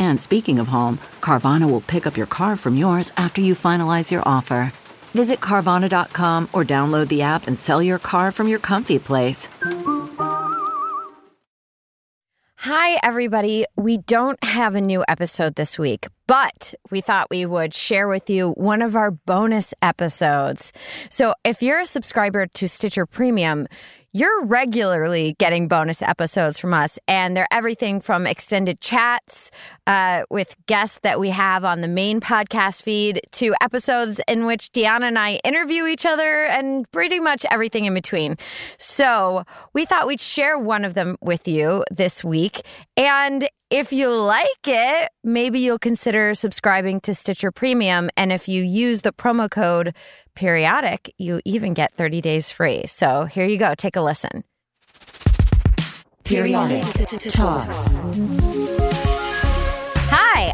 And speaking of home, Carvana will pick up your car from yours after you finalize your offer. Visit Carvana.com or download the app and sell your car from your comfy place. Hi, everybody. We don't have a new episode this week, but we thought we would share with you one of our bonus episodes. So if you're a subscriber to Stitcher Premium, you're regularly getting bonus episodes from us, and they're everything from extended chats uh, with guests that we have on the main podcast feed to episodes in which Deanna and I interview each other and pretty much everything in between. So we thought we'd share one of them with you this week. And if you like it, maybe you'll consider subscribing to Stitcher Premium. And if you use the promo code periodic, you even get 30 days free. So here you go. Take a listen. Periodic Talks.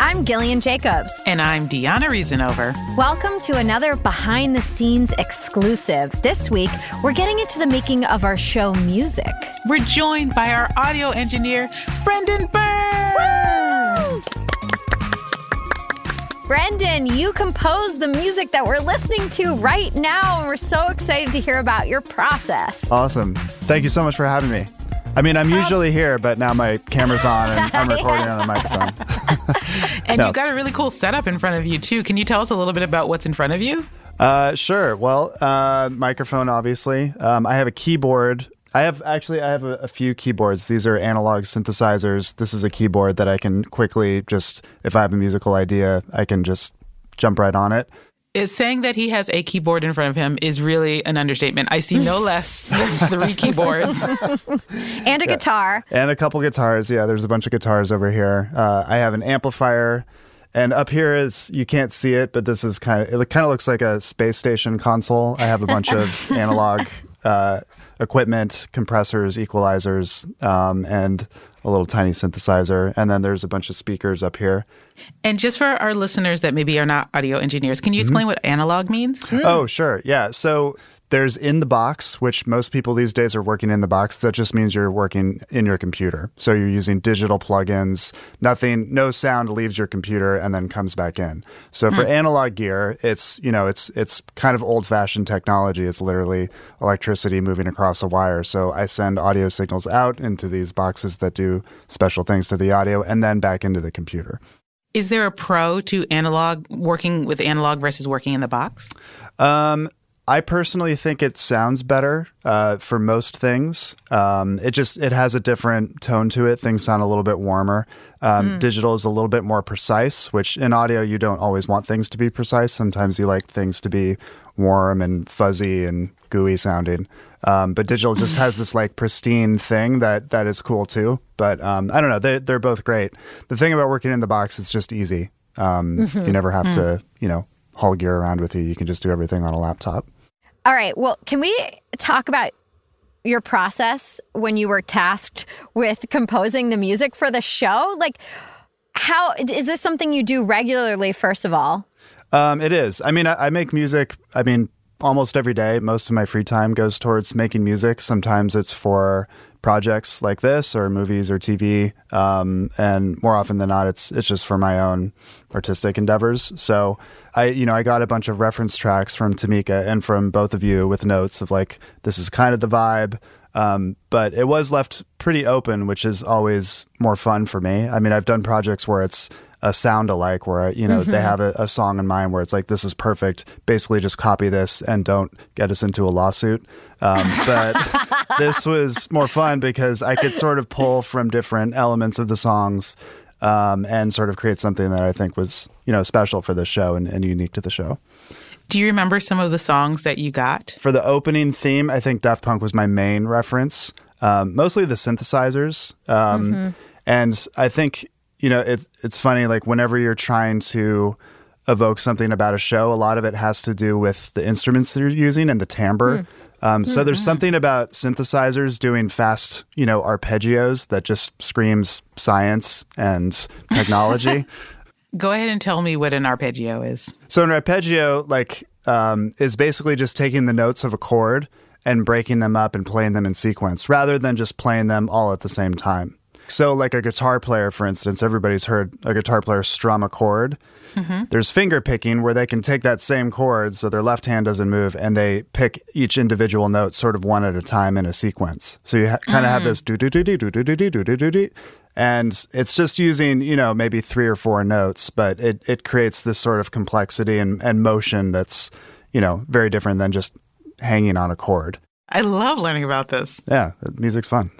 Hi, I'm Gillian Jacobs. And I'm Deanna Reasonover. Welcome to another behind the scenes exclusive. This week, we're getting into the making of our show music. We're joined by our audio engineer, Brendan Byrnes. Brendan, you composed the music that we're listening to right now, and we're so excited to hear about your process. Awesome. Thank you so much for having me. I mean, I'm usually here, but now my camera's on and I'm recording yes. on a microphone. and no. you've got a really cool setup in front of you, too. Can you tell us a little bit about what's in front of you? Uh, sure. Well, uh, microphone, obviously. Um, I have a keyboard I have actually I have a, a, few keyboards. These are analog synthesizers. This is a keyboard that I can quickly just if I have a musical idea, I can just jump right on it. Is saying that he has a keyboard in front of him is really an understatement. I see no less than three keyboards and a yeah. guitar and a couple guitars. Yeah, there's a bunch of guitars over here. Uh, I have an amplifier. And up here is you can't see it, but this is kind of it. Kind of looks like a space station console. I have a bunch of analog uh, equipment, compressors, equalizers, um, and a little tiny synthesizer. And then there's a bunch of speakers up here. And just for our listeners that maybe are not audio engineers, can you explain mm-hmm. what analog means? Mm. Oh, sure. Yeah. So there's in the box, which most people these days are working in the box. That just means you're working in your computer. So you're using digital plugins. Nothing, no sound leaves your computer and then comes back in. So for hmm. analog gear, it's you know it's it's kind of old fashioned technology. It's literally electricity moving across a wire. So I send audio signals out into these boxes that do special things to the audio and then back into the computer. Is there a pro to analog working with analog versus working in the box? Um, I personally think it sounds better uh, for most things. Um, it just it has a different tone to it. Things sound a little bit warmer. Um, mm. Digital is a little bit more precise, which in audio you don't always want things to be precise. Sometimes you like things to be warm and fuzzy and gooey sounding. Um, but digital just has this like pristine thing that that is cool too. But um, I don't know. They they're both great. The thing about working in the box is just easy. Um, mm-hmm. You never have mm. to you know haul gear around with you. You can just do everything on a laptop. All right. Well, can we talk about your process when you were tasked with composing the music for the show? Like, how is this something you do regularly, first of all? Um, it is. I mean, I, I make music. I mean, almost every day. Most of my free time goes towards making music. Sometimes it's for projects like this or movies or TV. Um, and more often than not, it's it's just for my own artistic endeavors. So I, you know, I got a bunch of reference tracks from Tamika and from both of you with notes of like, this is kind of the vibe. Um, but it was left pretty open, which is always more fun for me. I mean, I've done projects where it's a sound alike where you know they have a, a song in mind where it's like this is perfect. Basically, just copy this and don't get us into a lawsuit. Um, but this was more fun because I could sort of pull from different elements of the songs um, and sort of create something that I think was you know special for the show and, and unique to the show. Do you remember some of the songs that you got? For the opening theme, I think Daft Punk was my main reference. Um, mostly the synthesizers, um, and I think you know it's it's funny. Like whenever you're trying to evoke something about a show, a lot of it has to do with the instruments that you're using and the timbre. Um, so there's something about synthesizers doing fast, you know, arpeggios that just screams science and technology. Go ahead and tell me what an arpeggio is. So an arpeggio, like, um, is basically just taking the notes of a chord and breaking them up and playing them in sequence, rather than just playing them all at the same time. So, like a guitar player, for instance, everybody's heard a guitar player strum a chord. There's finger picking where they can take that same chord, so their left hand doesn't move, and they pick each individual note sort of one at a time in a sequence. So you ha- kind of have this do do do do do do do do do do do, and it's just using you know maybe three or four notes, but it it creates this sort of complexity and, and motion that's you know very different than just hanging on a chord. I love learning about this. Yeah, music's fun.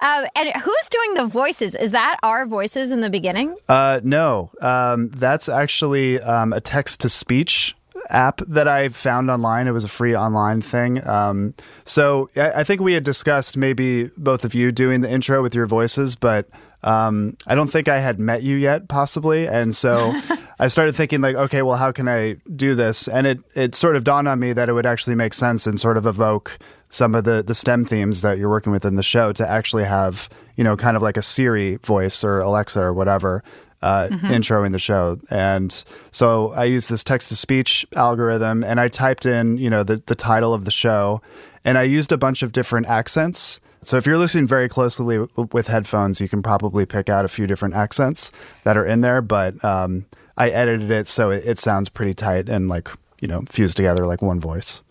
Um, and who's doing the voices? Is that our voices in the beginning? Uh, no, um, that's actually um, a text to speech app that I found online. It was a free online thing. Um, so I, I think we had discussed maybe both of you doing the intro with your voices, but um, I don't think I had met you yet, possibly. And so I started thinking, like, okay, well, how can I do this? And it it sort of dawned on me that it would actually make sense and sort of evoke some of the the STEM themes that you're working with in the show to actually have, you know, kind of like a Siri voice or Alexa or whatever uh, introing the show. And so I used this text to speech algorithm and I typed in, you know, the, the title of the show and I used a bunch of different accents. So if you're listening very closely with headphones, you can probably pick out a few different accents that are in there. But um, I edited it so it, it sounds pretty tight and like, you know, fused together like one voice.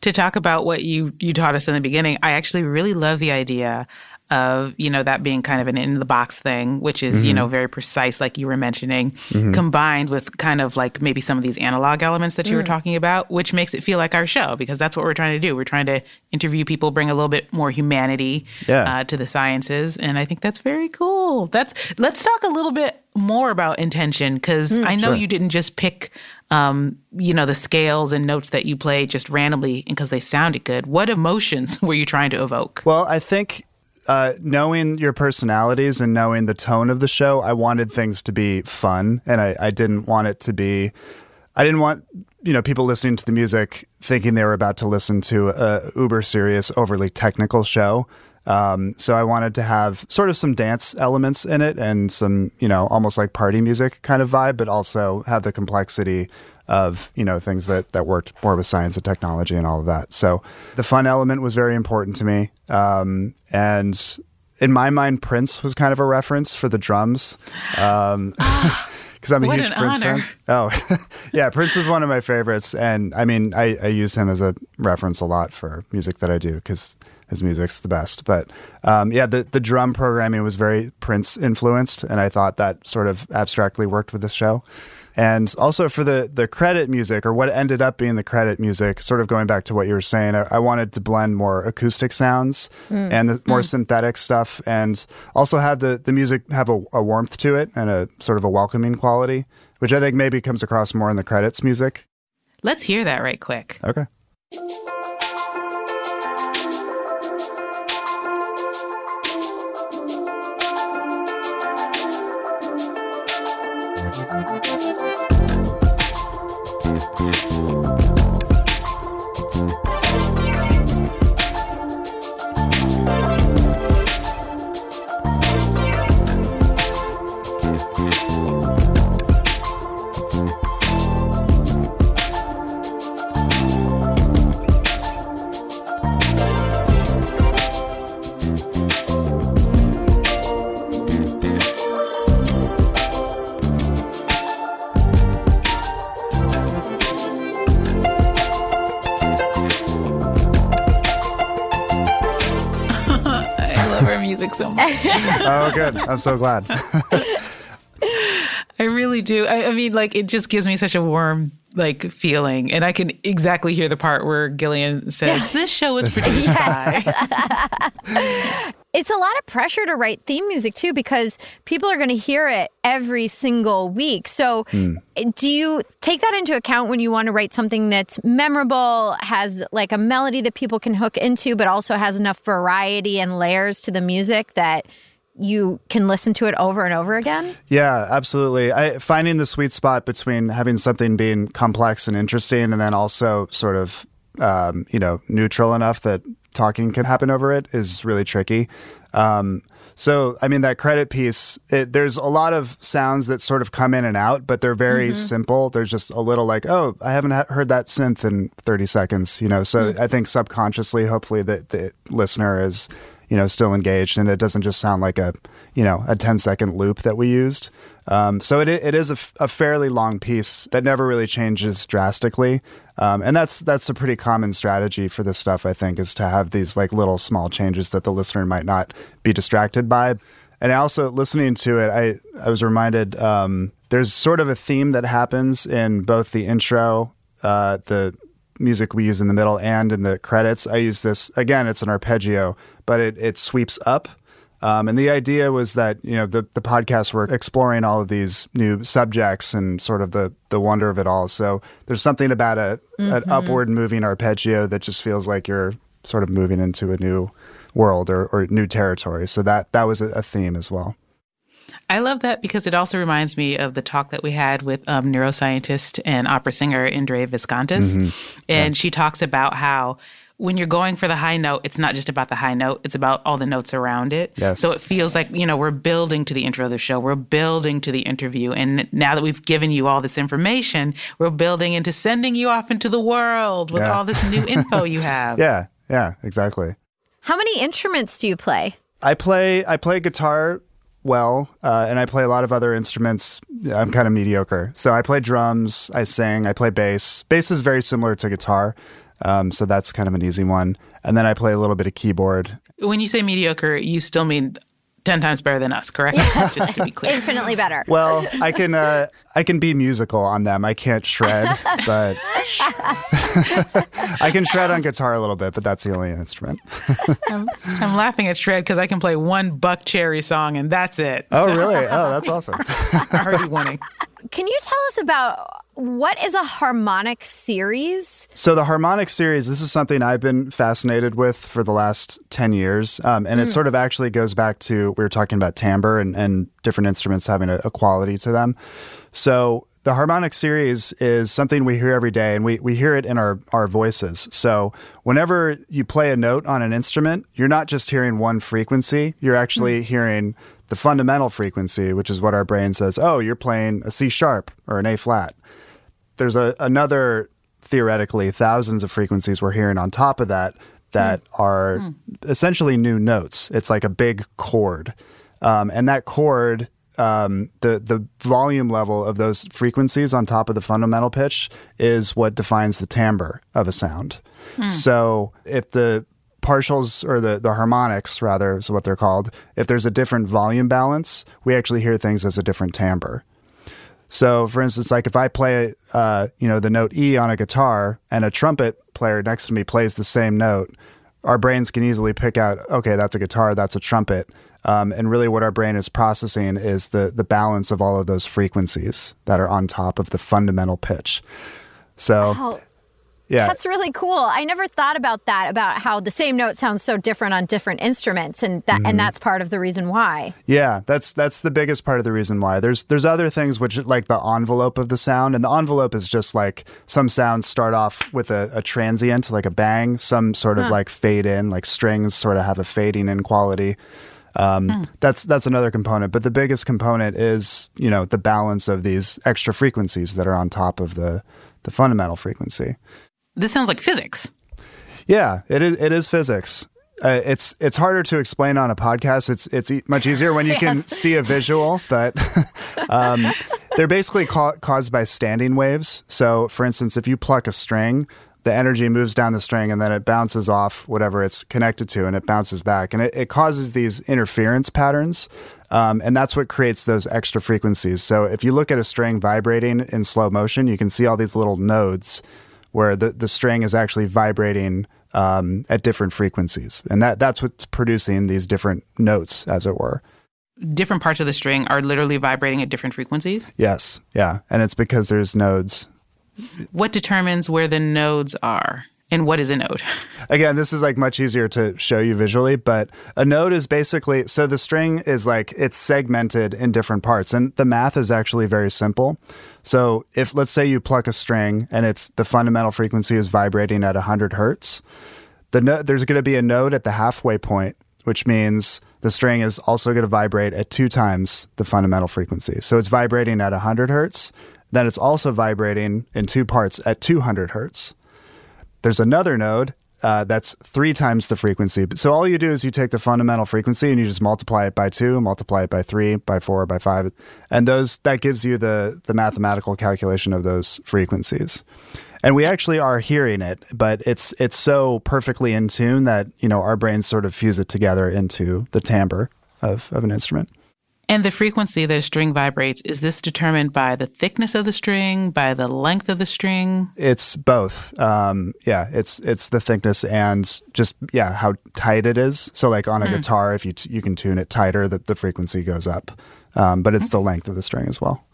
To talk about what you you taught us in the beginning, I actually really love the idea of you know that being kind of an in the box thing, which is you mm-hmm. know very precise, like you were mentioning, mm-hmm. combined with kind of like maybe some of these analog elements that you were mm. talking about, which makes it feel like our show because that's what we're trying to do. We're trying to interview people, bring a little bit more humanity Yeah. uh, to the sciences, and I think that's very cool. That's let's talk a little bit more about intention because mm. I know sure. you didn't just pick um, you know, the scales and notes that you played just randomly because they sounded good. What emotions were you trying to evoke? Well, I think uh, knowing your personalities and knowing the tone of the show, I wanted things to be fun, and I, I didn't want it to be. I didn't want you know people listening to the music thinking they were about to listen to a uber serious, overly technical show. Um, so I wanted to have sort of some dance elements in it and some you know almost like party music kind of vibe, but also have the complexity of you know things that that worked more with science and technology and all of that. So the fun element was very important to me, um, and in my mind, Prince was kind of a reference for the drums. Um, because I'm a What huge Prince honor. fan. Oh, yeah, Prince is one of my favorites, and I mean, I, I use him as a reference a lot for music that I do because his music's the best. But um, yeah, the the drum programming was very Prince influenced, and I thought that sort of abstractly worked with the show. And also for the the credit music, or what ended up being the credit music, sort of going back to what you were saying, I, I wanted to blend more acoustic sounds and the more synthetic stuff, and also have the the music have a, a warmth to it and a sort of a welcoming quality, which I think maybe comes across more in the credits music. Let's hear that right quick. Okay. Thank you. Good. I'm so glad. I really do. I, I, mean, like, it just gives me such a warm, like, feeling. And I can exactly hear the part where Gillian says, This show was produced by. it's a lot of pressure to write theme music, too, because people are going to hear it every single week. So, mm. do you take that into account when you want to write something that's memorable, has like a melody that people can hook into, but also has enough variety and layers to the music that you can listen to it over and over again? Yeah, absolutely. I, finding the sweet spot between having something being complex and interesting, and then also sort of um, you know neutral enough that talking can happen over it is really tricky. Um, so, I mean, that credit piece, it, there's a lot of sounds that sort of come in and out, but they're very mm-hmm. simple. There's just a little like, oh, I haven't ha- heard that synth in 30 seconds, you know. So mm-hmm. I think subconsciously, hopefully, the, the listener is you know, still engaged, and it doesn't just sound like a, you know, a 10 second loop that we used. Um, so it it is a, f- a fairly long piece that never really changes drastically, um, and that's that's a pretty common strategy for this stuff. I think is to have these like little small changes that the listener might not be distracted by. And also listening to it, I I was reminded um, there's sort of a theme that happens in both the intro, uh, the music we use in the middle, and in the credits. I use this again. It's an arpeggio but it, it sweeps up. Um, and the idea was that you know the the podcasts were exploring all of these new subjects and sort of the the wonder of it all. So there's something about a mm-hmm. an upward moving arpeggio that just feels like you're sort of moving into a new world or, or new territory. So that that was a, a theme as well. I love that because it also reminds me of the talk that we had with um, neuroscientist and opera singer Indre Viskontas. Mm-hmm. And yeah. she talks about how when you're going for the high note, it's not just about the high note, it's about all the notes around it. Yes. So it feels like, you know, we're building to the intro of the show, we're building to the interview. And now that we've given you all this information, we're building into sending you off into the world with yeah. all this new info you have. Yeah, yeah, exactly. How many instruments do you play? I play I play guitar well, uh, and I play a lot of other instruments. I'm kind of mediocre. So I play drums, I sing, I play bass. Bass is very similar to guitar. Um, so that's kind of an easy one. And then I play a little bit of keyboard. When you say mediocre, you still mean 10 times better than us, correct? Yes. Just to be clear. Infinitely better. Well, I can uh, I can be musical on them. I can't shred, but I can shred on guitar a little bit, but that's the only instrument. I'm, I'm, laughing at shred because I can play one Buckcherry song and that's it. Oh, so. really? Oh, that's awesome. Already winning. Can you tell us about what is a harmonic series? So, the harmonic series, this is something I've been fascinated with for the last 10 years. Um, and mm. it sort of actually goes back to we were talking about timbre and, and different instruments having a, a quality to them. So, the harmonic series is something we hear every day and we, we hear it in our, our voices. So whenever you play a note on an instrument, you're not just hearing one frequency, you're actually mm. hearing the fundamental frequency, which is what our brain says, oh, you're playing a C sharp or an A flat. There's a, another, theoretically, thousands of frequencies we're hearing on top of that that mm. are mm. essentially new notes. It's like a big chord. Um, and that chord, um, the, the volume level of those frequencies on top of the fundamental pitch is what defines the timbre of a sound. Mm. So if the partials or the, the harmonics rather is what they're called if there's a different volume balance we actually hear things as a different timbre so for instance like if i play uh, you know the note e on a guitar and a trumpet player next to me plays the same note our brains can easily pick out okay that's a guitar that's a trumpet um, and really what our brain is processing is the the balance of all of those frequencies that are on top of the fundamental pitch so wow. Yeah. That's really cool. I never thought about that about how the same note sounds so different on different instruments and that mm-hmm. and that's part of the reason why. Yeah, that's that's the biggest part of the reason why. There's there's other things which like the envelope of the sound and the envelope is just like some sounds start off with a, a transient like a bang, some sort of huh. like fade in, like strings sort of have a fading in quality. Um, mm. That's that's another component, but the biggest component is you know the balance of these extra frequencies that are on top of the the fundamental frequency. This sounds like physics. Yeah, it is. It is physics. Uh, it's it's harder to explain on a podcast. It's it's e- much easier when you yes. can see a visual, but um, they're basically ca- caused by standing waves. So, for instance, if you pluck a string, the energy moves down the string and then it bounces off whatever it's connected to and it bounces back. And it, it causes these interference patterns. Um, and that's what creates those extra frequencies. So if you look at a string vibrating in slow motion, you can see all these little nodes where the, the string is actually vibrating um, at different frequencies. And that, that's what's producing these different notes, as it were. Different parts of the string are literally vibrating at different frequencies? Yes. Yeah. And it's because there's nodes what determines where the nodes are? And what is a node? Again, this is like much easier to show you visually, but a node is basically so the string is like it's segmented in different parts, and the math is actually very simple. So if let's say you pluck a string and it's the fundamental frequency is vibrating at 100 hertz, the no, there's going to be a node at the halfway point, which means the string is also going to vibrate at two times the fundamental frequency. So it's vibrating at 100 hertz, then it's also vibrating in two parts at 200 hertz. There's another node uh, that's three times the frequency. So all you do is you take the fundamental frequency and you just multiply it by two, multiply it by three, by four, by five, and those that gives you the the mathematical calculation of those frequencies. And we actually are hearing it, but it's it's so perfectly in tune that you know our brains sort of fuse it together into the timbre of, of an instrument. And the frequency that a string vibrates, is this determined by the thickness of the string, by the length of the string? It's both. Um, yeah, it's it's the thickness and just yeah how tight it is. So like on a mm. guitar, if you t- you can tune it tighter, the, the frequency goes up. Um, but it's the length of the string as well.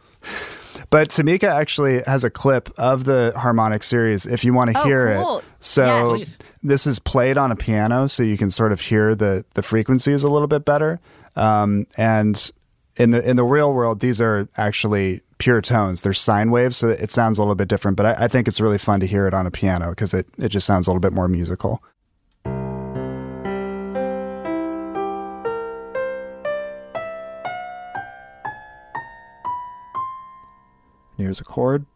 But Tamika actually has a clip of the harmonic series if you want to oh, hear cool. it. So yes. this is played on a piano, so you can sort of hear the the frequencies a little bit better. Um, and in the in the real world, these are actually pure tones. They're sine waves, so it sounds a little bit different. But I, I think it's really fun to hear it on a piano because it, it just sounds a little bit more musical. Here's a chord.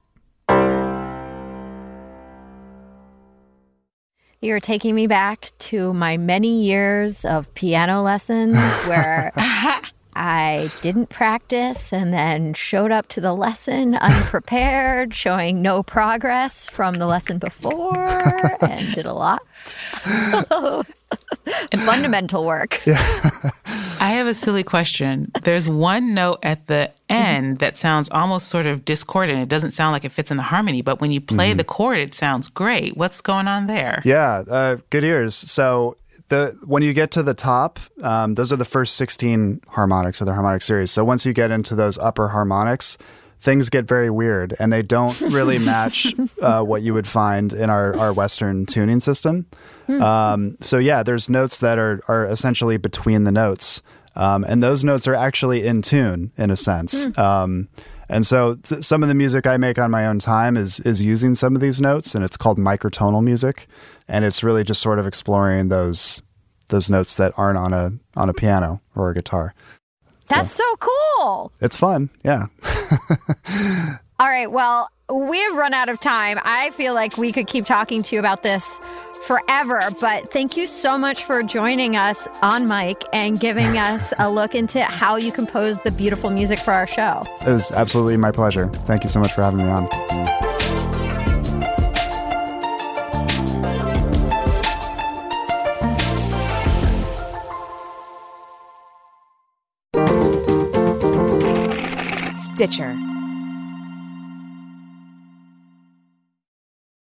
You're taking me back to my many years of piano lessons where I didn't practice and then showed up to the lesson unprepared, showing no progress from the lesson before, and did a lot. and fundamental work. Yeah. I have a silly question. There's one note at the end that sounds almost sort of discordant. It doesn't sound like it fits in the harmony, but when you play mm-hmm. the chord, it sounds great. What's going on there? Yeah, uh, good ears. So the when you get to the top, um, those are the first 16 harmonics of the harmonic series. So once you get into those upper harmonics, things get very weird and they don't really match uh, what you would find in our, our Western tuning system. Hmm. Um, so yeah, there's notes that are, are essentially between the notes. Um, and those notes are actually in tune in a sense. Hmm. Um, and so th- some of the music I make on my own time is is using some of these notes, and it's called microtonal music and it's really just sort of exploring those those notes that aren't on a on a piano or a guitar. That's so, so cool. It's fun, yeah. All right, well, we have run out of time. I feel like we could keep talking to you about this forever, but thank you so much for joining us on mic and giving us a look into how you compose the beautiful music for our show. It was absolutely my pleasure. Thank you so much for having me on. Stitcher